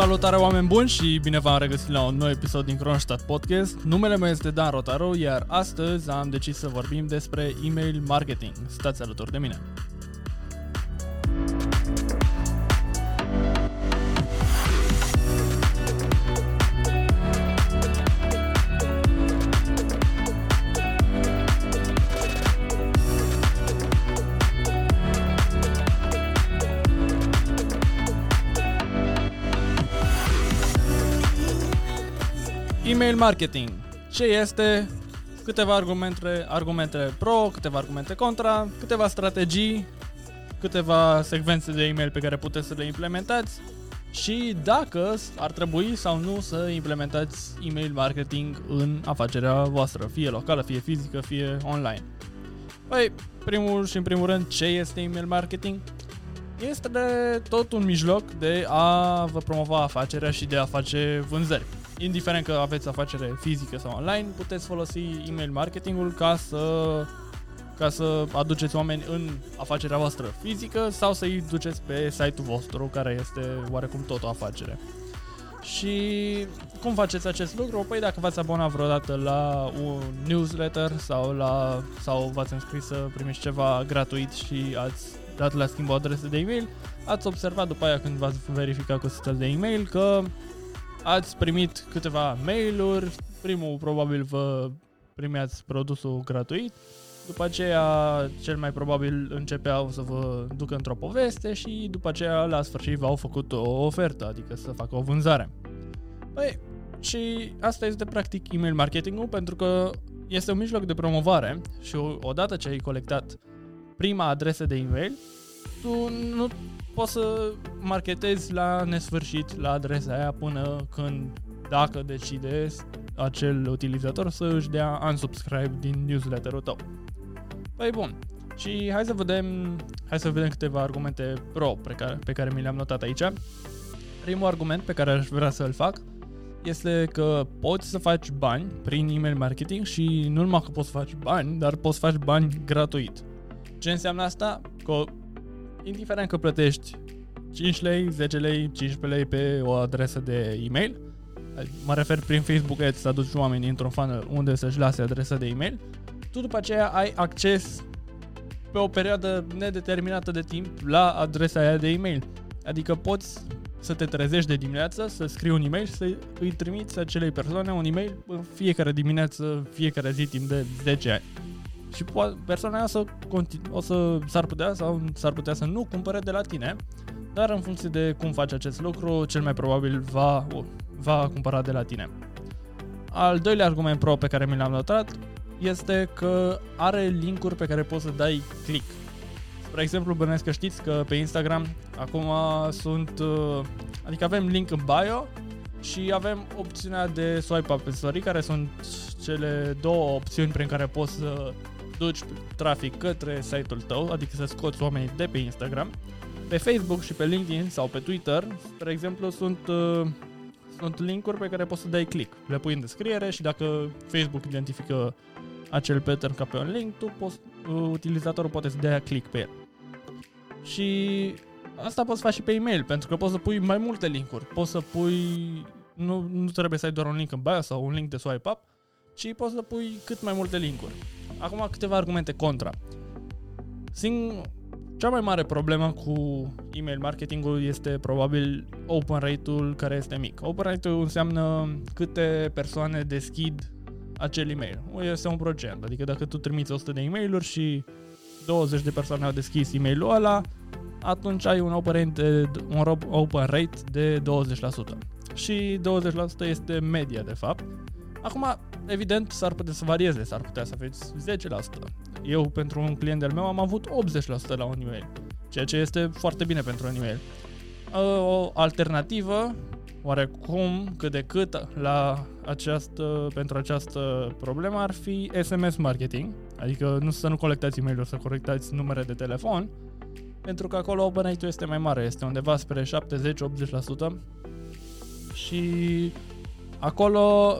Salutare oameni buni și bine v-am regăsit la un nou episod din Kronstadt Podcast. Numele meu este Dan Rotaru, iar astăzi am decis să vorbim despre email marketing. Stați alături de mine. Email marketing. Ce este? Câteva argumente, argumente pro, câteva argumente contra, câteva strategii, câteva secvențe de email pe care puteți să le implementați și dacă ar trebui sau nu să implementați email marketing în afacerea voastră, fie locală, fie fizică, fie online. Păi, primul și în primul rând, ce este email marketing? Este de tot un mijloc de a vă promova afacerea și de a face vânzări indiferent că aveți afacere fizică sau online, puteți folosi email marketingul ca să ca să aduceți oameni în afacerea voastră fizică sau să-i duceți pe site-ul vostru, care este oarecum tot o afacere. Și cum faceți acest lucru? Păi dacă v-ați abonat vreodată la un newsletter sau, la, sau v-ați înscris să primiți ceva gratuit și ați dat la schimb o adresă de e-mail, ați observat după aia când v-ați verificat cu sistemul de e-mail că ați primit câteva mail-uri, primul probabil vă primeați produsul gratuit, după aceea cel mai probabil începeau să vă ducă într-o poveste și după aceea la sfârșit v-au făcut o ofertă, adică să facă o vânzare. Păi, și asta este practic email marketingul pentru că este un mijloc de promovare și odată ce ai colectat prima adresă de e-mail, tu nu poți să marketezi la nesfârșit la adresa aia până când, dacă decide acel utilizator să își dea unsubscribe din newsletterul tău. Păi bun, și hai să vedem, hai să vedem câteva argumente pro pe care, pe care mi le-am notat aici. Primul argument pe care aș vrea să-l fac este că poți să faci bani prin email marketing și nu numai că poți să faci bani, dar poți să faci bani gratuit. Ce înseamnă asta? Că indiferent că plătești 5 lei, 10 lei, 15 lei pe o adresă de e-mail, mă refer prin Facebook Ads să aduci oamenii într-un funnel unde să-și lase adresa de e-mail, tu după aceea ai acces pe o perioadă nedeterminată de timp la adresa aia de e-mail. Adică poți să te trezești de dimineață, să scrii un e-mail și să îi trimiți acelei persoane un e-mail în fiecare dimineață, fiecare zi timp de 10 ani și po- persoana aia să continu- o să s-ar putea sau s-ar putea să nu cumpere de la tine, dar în funcție de cum faci acest lucru, cel mai probabil va, va cumpăra de la tine. Al doilea argument pro pe care mi l-am notat este că are linkuri pe care poți să dai click. Spre exemplu, bănesc că știți că pe Instagram acum sunt, uh, adică avem link în bio și avem opțiunea de swipe up pe story, care sunt cele două opțiuni prin care poți să duci trafic către site-ul tău, adică să scoți oamenii de pe Instagram. Pe Facebook și pe LinkedIn sau pe Twitter, spre exemplu, sunt, uh, sunt linkuri pe care poți să dai click. Le pui în descriere și dacă Facebook identifică acel pattern ca pe un link, tu poți, uh, utilizatorul poate să dea click pe el. Și asta poți face și pe e-mail, pentru că poți să pui mai multe linkuri. Poți să pui, nu, nu trebuie să ai doar un link în bio sau un link de swipe up, ci poți să pui cât mai multe linkuri. Acum câteva argumente contra. Sing- cea mai mare problemă cu email marketingul este probabil open rate-ul care este mic. Open rate-ul înseamnă câte persoane deschid acel email. Este un procent, adică dacă tu trimiți 100 de e-mail-uri și 20 de persoane au deschis e-mailul ăla, atunci ai un open rate de, un open rate de 20%. Și 20% este media, de fapt. Acum, evident, s-ar putea să varieze, s-ar putea să aveți 10%. Eu, pentru un client al meu, am avut 80% la un e-mail, ceea ce este foarte bine pentru un e-mail. O alternativă, oarecum, cât de cât, la această, pentru această problemă ar fi SMS marketing, adică nu să nu colectați e mail să colectați numere de telefon, pentru că acolo open rate este mai mare, este undeva spre 70-80% și acolo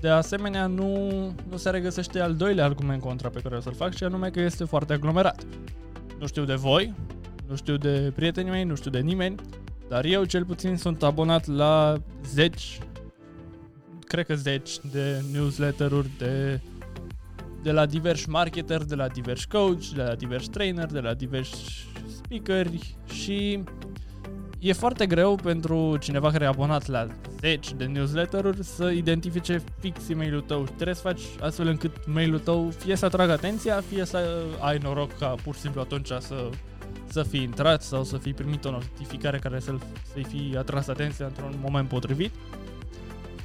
de asemenea, nu, nu se regăsește al doilea argument contra pe care o să-l fac, și anume că este foarte aglomerat. Nu știu de voi, nu știu de prietenii mei, nu știu de nimeni, Dar eu cel puțin sunt abonat la zeci, cred că zeci de newsletter-uri de, de la diversi marketeri, de la diversi coach, de la diversi trainer, de la diversi speakeri și e foarte greu pentru cineva care e abonat la zeci de newsletter-uri să identifice fix e-mailul tău. Trebuie să faci astfel încât mailul tău fie să atragă atenția, fie să ai noroc ca pur și simplu atunci să, să fii intrat sau să fii primit o notificare care să-l, să-i fi atras atenția într-un moment potrivit.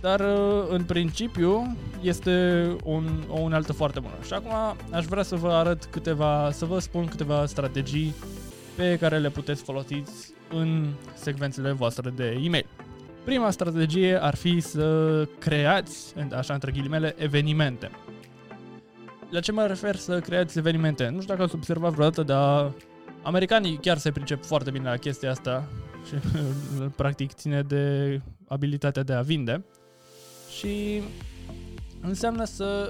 Dar în principiu este un, o unealtă foarte bună. Și acum aș vrea să vă arăt câteva, să vă spun câteva strategii pe care le puteți folosi în secvențele voastre de e-mail. Prima strategie ar fi să creați, așa între ghilimele, evenimente. La ce mă refer să creați evenimente? Nu știu dacă ați observat vreodată, dar americanii chiar se pricep foarte bine la chestia asta și practic ține de abilitatea de a vinde. Și înseamnă să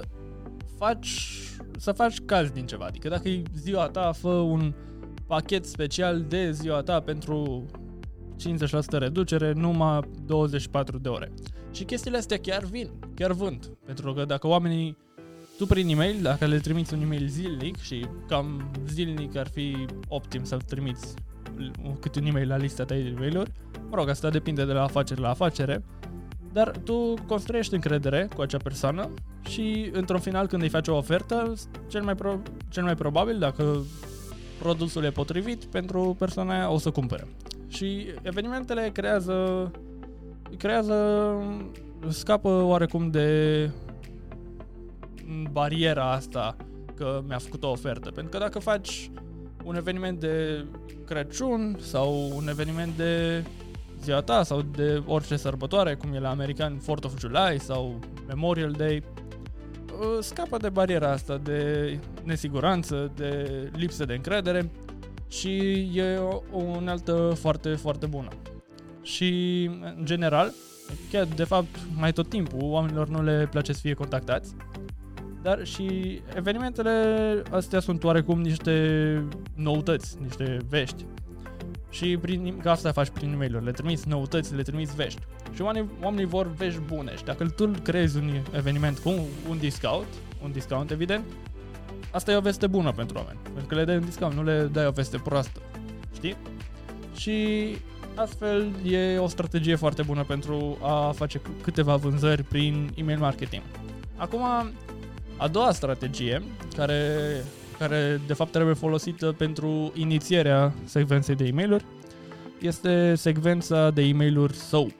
faci să faci caz din ceva. Adică dacă e ziua ta, fă un pachet special de ziua ta pentru 50% reducere numai 24 de ore. Și chestiile astea chiar vin, chiar vând. Pentru că dacă oamenii, tu prin e-mail, dacă le trimiți un e-mail zilnic și cam zilnic ar fi optim să trimiți câte un e-mail la lista ta de e-mail-uri, mă rog, asta depinde de la afacere la afacere, dar tu construiești încredere cu acea persoană și într-un final când îi faci o ofertă, cel mai, pro- cel mai probabil, dacă produsul e potrivit pentru persoana aia, o să cumpere. Și evenimentele creează creează scapă oarecum de bariera asta că mi-a făcut o ofertă. Pentru că dacă faci un eveniment de Crăciun sau un eveniment de ziua ta sau de orice sărbătoare, cum e la american 4th of July sau Memorial Day, Uh, scapă de bariera asta de nesiguranță, de lipsă de încredere și e o, o unealtă foarte, foarte bună. Și, în general, chiar de fapt mai tot timpul oamenilor nu le place să fie contactați, dar și evenimentele astea sunt oarecum niște noutăți, niște vești. Și prin, ca asta faci prin e mail le trimiți noutăți, le trimiți vești. Și oamenii, oamenii vor vești bune. Și dacă tu creezi un eveniment cu un, un discount, un discount evident, asta e o veste bună pentru oameni. Pentru că le dai un discount, nu le dai o veste proastă. Știi? Și astfel e o strategie foarte bună pentru a face câteva vânzări prin email marketing. Acum, a doua strategie, care, care de fapt trebuie folosită pentru inițierea secvenței de e-mailuri, este secvența de e-mailuri SOAP.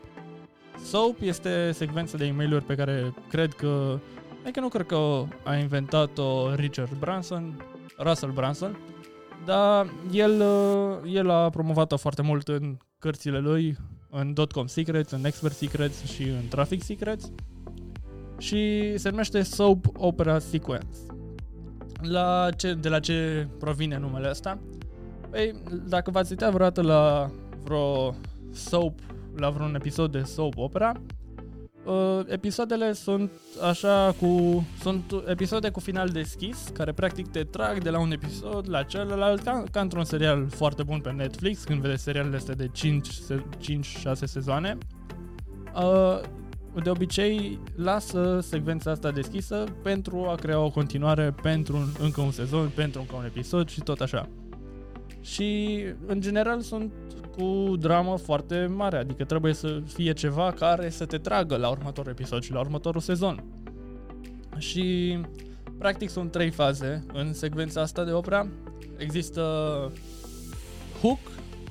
SOAP este secvența de e mail pe care cred că, adică nu cred că a inventat-o Richard Branson, Russell Branson, dar el, uh, el a promovat-o foarte mult în cărțile lui, în .com Secrets, în Expert Secrets și în Traffic Secrets și se numește Soap Opera Sequence. La ce, de la ce provine numele ăsta? Păi, dacă v-ați uitat vreodată la vreo soap la vreun episod de soap opera. Uh, episoadele sunt așa cu sunt episoade cu final deschis care practic te trag de la un episod la celălalt ca, ca într-un serial foarte bun pe Netflix când vezi serialele astea de 5-6 sezoane. Uh, de obicei lasă secvența asta deschisă pentru a crea o continuare pentru un, încă un sezon, pentru încă un episod și tot așa. Și în general sunt cu dramă foarte mare, adică trebuie să fie ceva care să te tragă la următorul episod și la următorul sezon. Și practic sunt trei faze în secvența asta de opera. Există hook,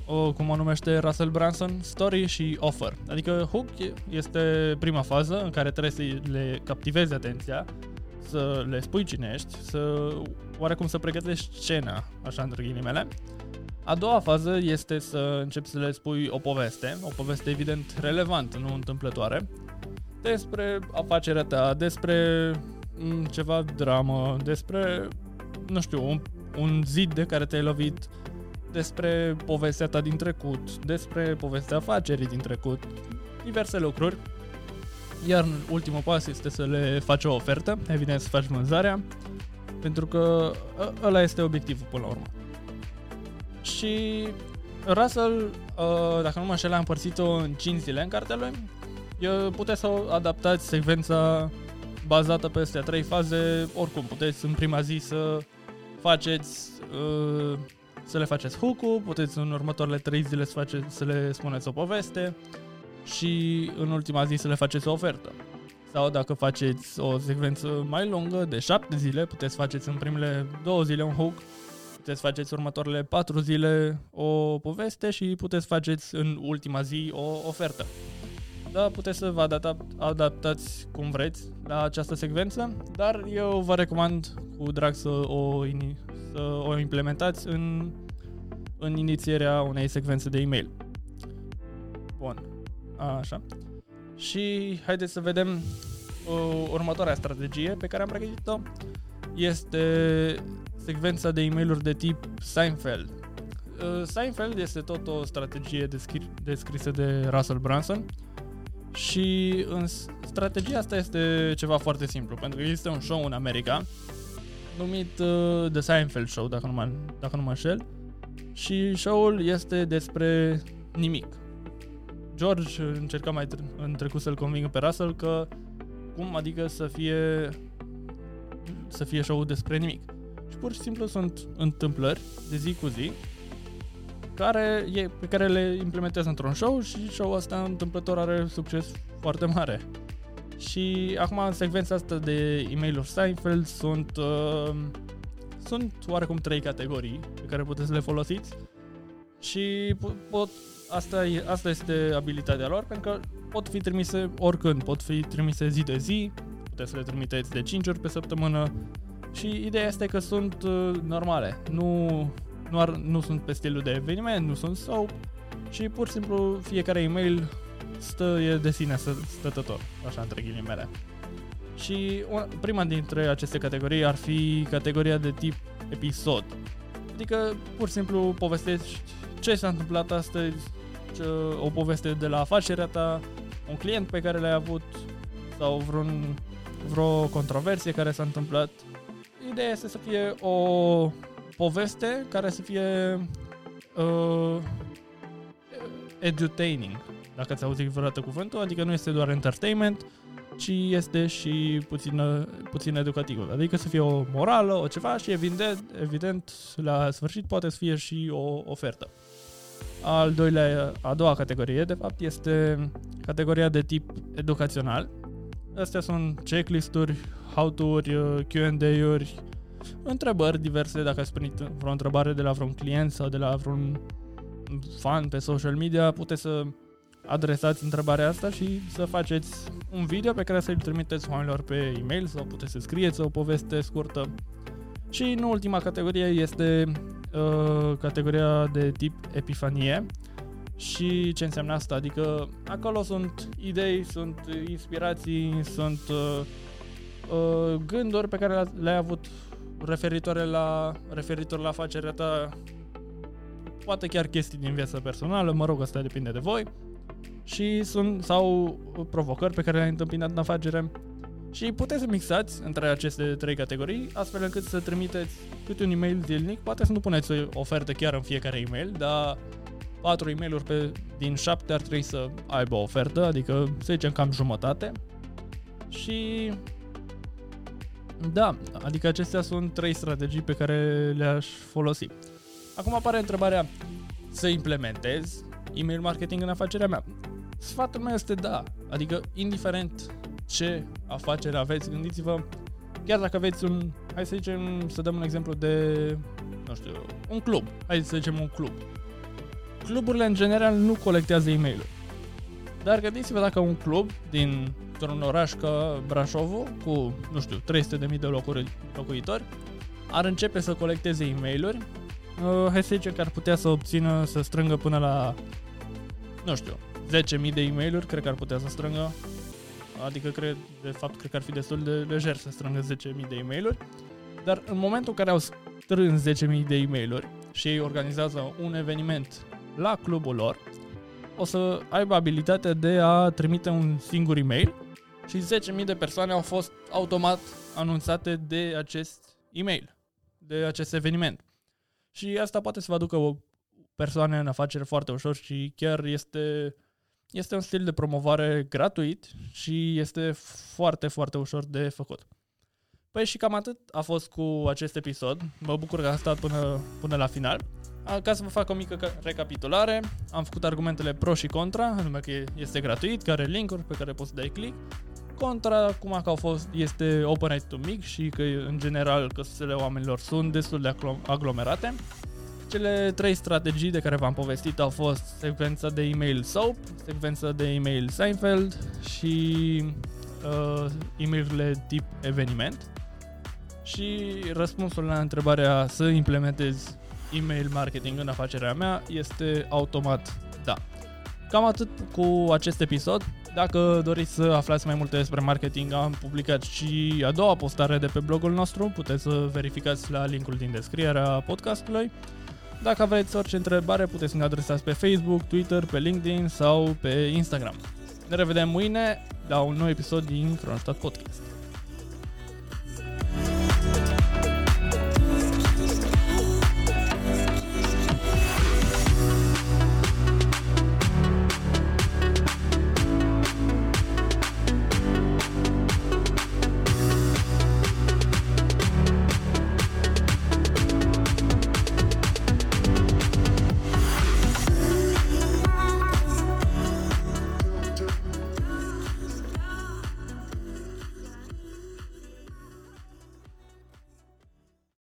o, cum o numește Russell Branson, story și offer. Adică hook este prima fază în care trebuie să le captivezi atenția, să le spui cine ești, să oarecum să pregătești scena, așa între ghilimele. A doua fază este să începi să le spui o poveste, o poveste evident relevantă, nu întâmplătoare, despre afacerea ta, despre mm, ceva dramă, despre, nu știu, un, un zid de care te-ai lovit, despre povestea ta din trecut, despre povestea afacerii din trecut, diverse lucruri. Iar ultimul pas este să le faci o ofertă, evident să faci vânzarea, pentru că ă, ăla este obiectivul până la urmă. Și Russell, uh, dacă nu mă înșel, a împărțit-o în 5 zile în cartea lui. Eu puteți să adaptați secvența bazată peste trei faze, oricum puteți în prima zi să faceți uh, să le faceți hook puteți în următoarele trei zile să, face, să le spuneți o poveste și în ultima zi să le faceți o ofertă. Sau dacă faceți o secvență mai lungă, de 7 zile, puteți faceți în primele două zile un hook, puteți faceți următoarele 4 zile o poveste și puteți faceți în ultima zi o ofertă. Da, puteți să vă adapta, adaptați cum vreți la această secvență, dar eu vă recomand cu drag să o, să o implementați în, în inițierea unei secvențe de e-mail. Bun, așa. Și haideți să vedem uh, următoarea strategie pe care am pregătit-o. Este secvența de e mail de tip Seinfeld. Uh, Seinfeld este tot o strategie descri- descrisă de Russell Brunson și în strategia asta este ceva foarte simplu, pentru că există un show în America numit uh, The Seinfeld Show, dacă nu mă, dacă nu mă înșel, și show-ul este despre nimic. George încerca mai tre- în trecut să-l convingă pe Russell că cum adică să fie să fie show despre nimic. Și pur și simplu sunt întâmplări de zi cu zi care, e, pe care le implementează într-un show și show-ul ăsta întâmplător are succes foarte mare. Și acum în secvența asta de e mail Seinfeld sunt, uh, sunt oarecum trei categorii pe care puteți să le folosiți și pot, asta, e, asta este abilitatea lor pentru că pot fi trimise oricând, pot fi trimise zi de zi, puteți să le trimiteți de 5 ori pe săptămână și ideea este că sunt uh, normale, nu, nu, ar, nu sunt pe stilul de eveniment, nu sunt soap și pur și simplu fiecare e-mail stă, e de sine stătător, așa între ghilimele. Și prima dintre aceste categorii ar fi categoria de tip episod. Adică pur și simplu povestești ce s-a întâmplat astăzi, ce, o poveste de la afacerea ta, un client pe care l-ai avut sau vreun, vreo controversie care s-a întâmplat. Ideea este să fie o poveste care să fie uh, edutaining, dacă ți-a auzit vreodată cuvântul, adică nu este doar entertainment, ci este și puțin, puțin educativ. Adică să fie o morală, o ceva și evident, evident la sfârșit poate să fie și o ofertă. Al doilea, a doua categorie, de fapt, este categoria de tip educațional. Astea sunt checklist-uri, how-to-uri, Q&A-uri, întrebări diverse, dacă ați primit vreo întrebare de la vreun client sau de la vreun fan pe social media, puteți să adresați întrebarea asta și să faceți un video pe care să-l trimiteți oamenilor pe e-mail sau puteți să scrieți o poveste scurtă. Și în ultima categorie este uh, categoria de tip epifanie. Și ce înseamnă asta? Adică acolo sunt idei, sunt inspirații, sunt uh, uh, gânduri pe care le-ai avut referitoare la, referitor la afacerea ta, poate chiar chestii din viața personală, mă rog, asta depinde de voi. Și sunt, sau provocări pe care le-ai întâmpinat în afacere. Și puteți să mixați între aceste trei categorii, astfel încât să trimiteți câte un e-mail zilnic, poate să nu puneți o ofertă chiar în fiecare e-mail, dar 4 e mail pe, din 7 ar trebui să aibă o ofertă, adică să zicem cam jumătate. Și da, adică acestea sunt trei strategii pe care le-aș folosi. Acum apare întrebarea să implementez email marketing în afacerea mea. Sfatul meu este da, adică indiferent ce afacere aveți, gândiți-vă, chiar dacă aveți un, hai să zicem, să dăm un exemplu de, nu știu, un club, hai să zicem un club. Cluburile în general nu colectează e mail dar gândiți-vă dacă un club din un oraș ca Brașovul, cu, nu știu, 300.000 de locuri, locuitori, ar începe să colecteze e mail uh, hai să zicem că ar putea să obțină, să strângă până la, nu știu, 10.000 de e mail cred că ar putea să strângă, adică cred, de fapt, cred că ar fi destul de lejer să strângă 10.000 de e mail dar în momentul în care au strâns 10.000 de e mail și ei organizează un eveniment la clubul lor, o să aibă abilitatea de a trimite un singur e-mail și 10.000 de persoane au fost automat anunțate de acest e-mail, de acest eveniment. Și asta poate să vă aducă o, persoane în afacere foarte ușor și chiar este, este un stil de promovare gratuit și este foarte, foarte ușor de făcut. Păi și cam atât a fost cu acest episod. Mă bucur că a stat până, până la final. Ca să vă fac o mică recapitulare, am făcut argumentele pro și contra, anume că este gratuit, care are linkuri pe care poți să dai click. Contra, cum că au fost, este open rate to mic și că în general căsuțele oamenilor sunt destul de aglomerate. Cele trei strategii de care v-am povestit au fost secvența de email SOAP, secvența de email Seinfeld și uh, e-mailurile tip eveniment. Și răspunsul la întrebarea să implementezi email marketing în afacerea mea este automat da. Cam atât cu acest episod. Dacă doriți să aflați mai multe despre marketing, am publicat și a doua postare de pe blogul nostru. Puteți să verificați la linkul din descrierea podcastului. Dacă aveți orice întrebare, puteți să ne adresați pe Facebook, Twitter, pe LinkedIn sau pe Instagram. Ne revedem mâine la un nou episod din Kronstadt Podcast.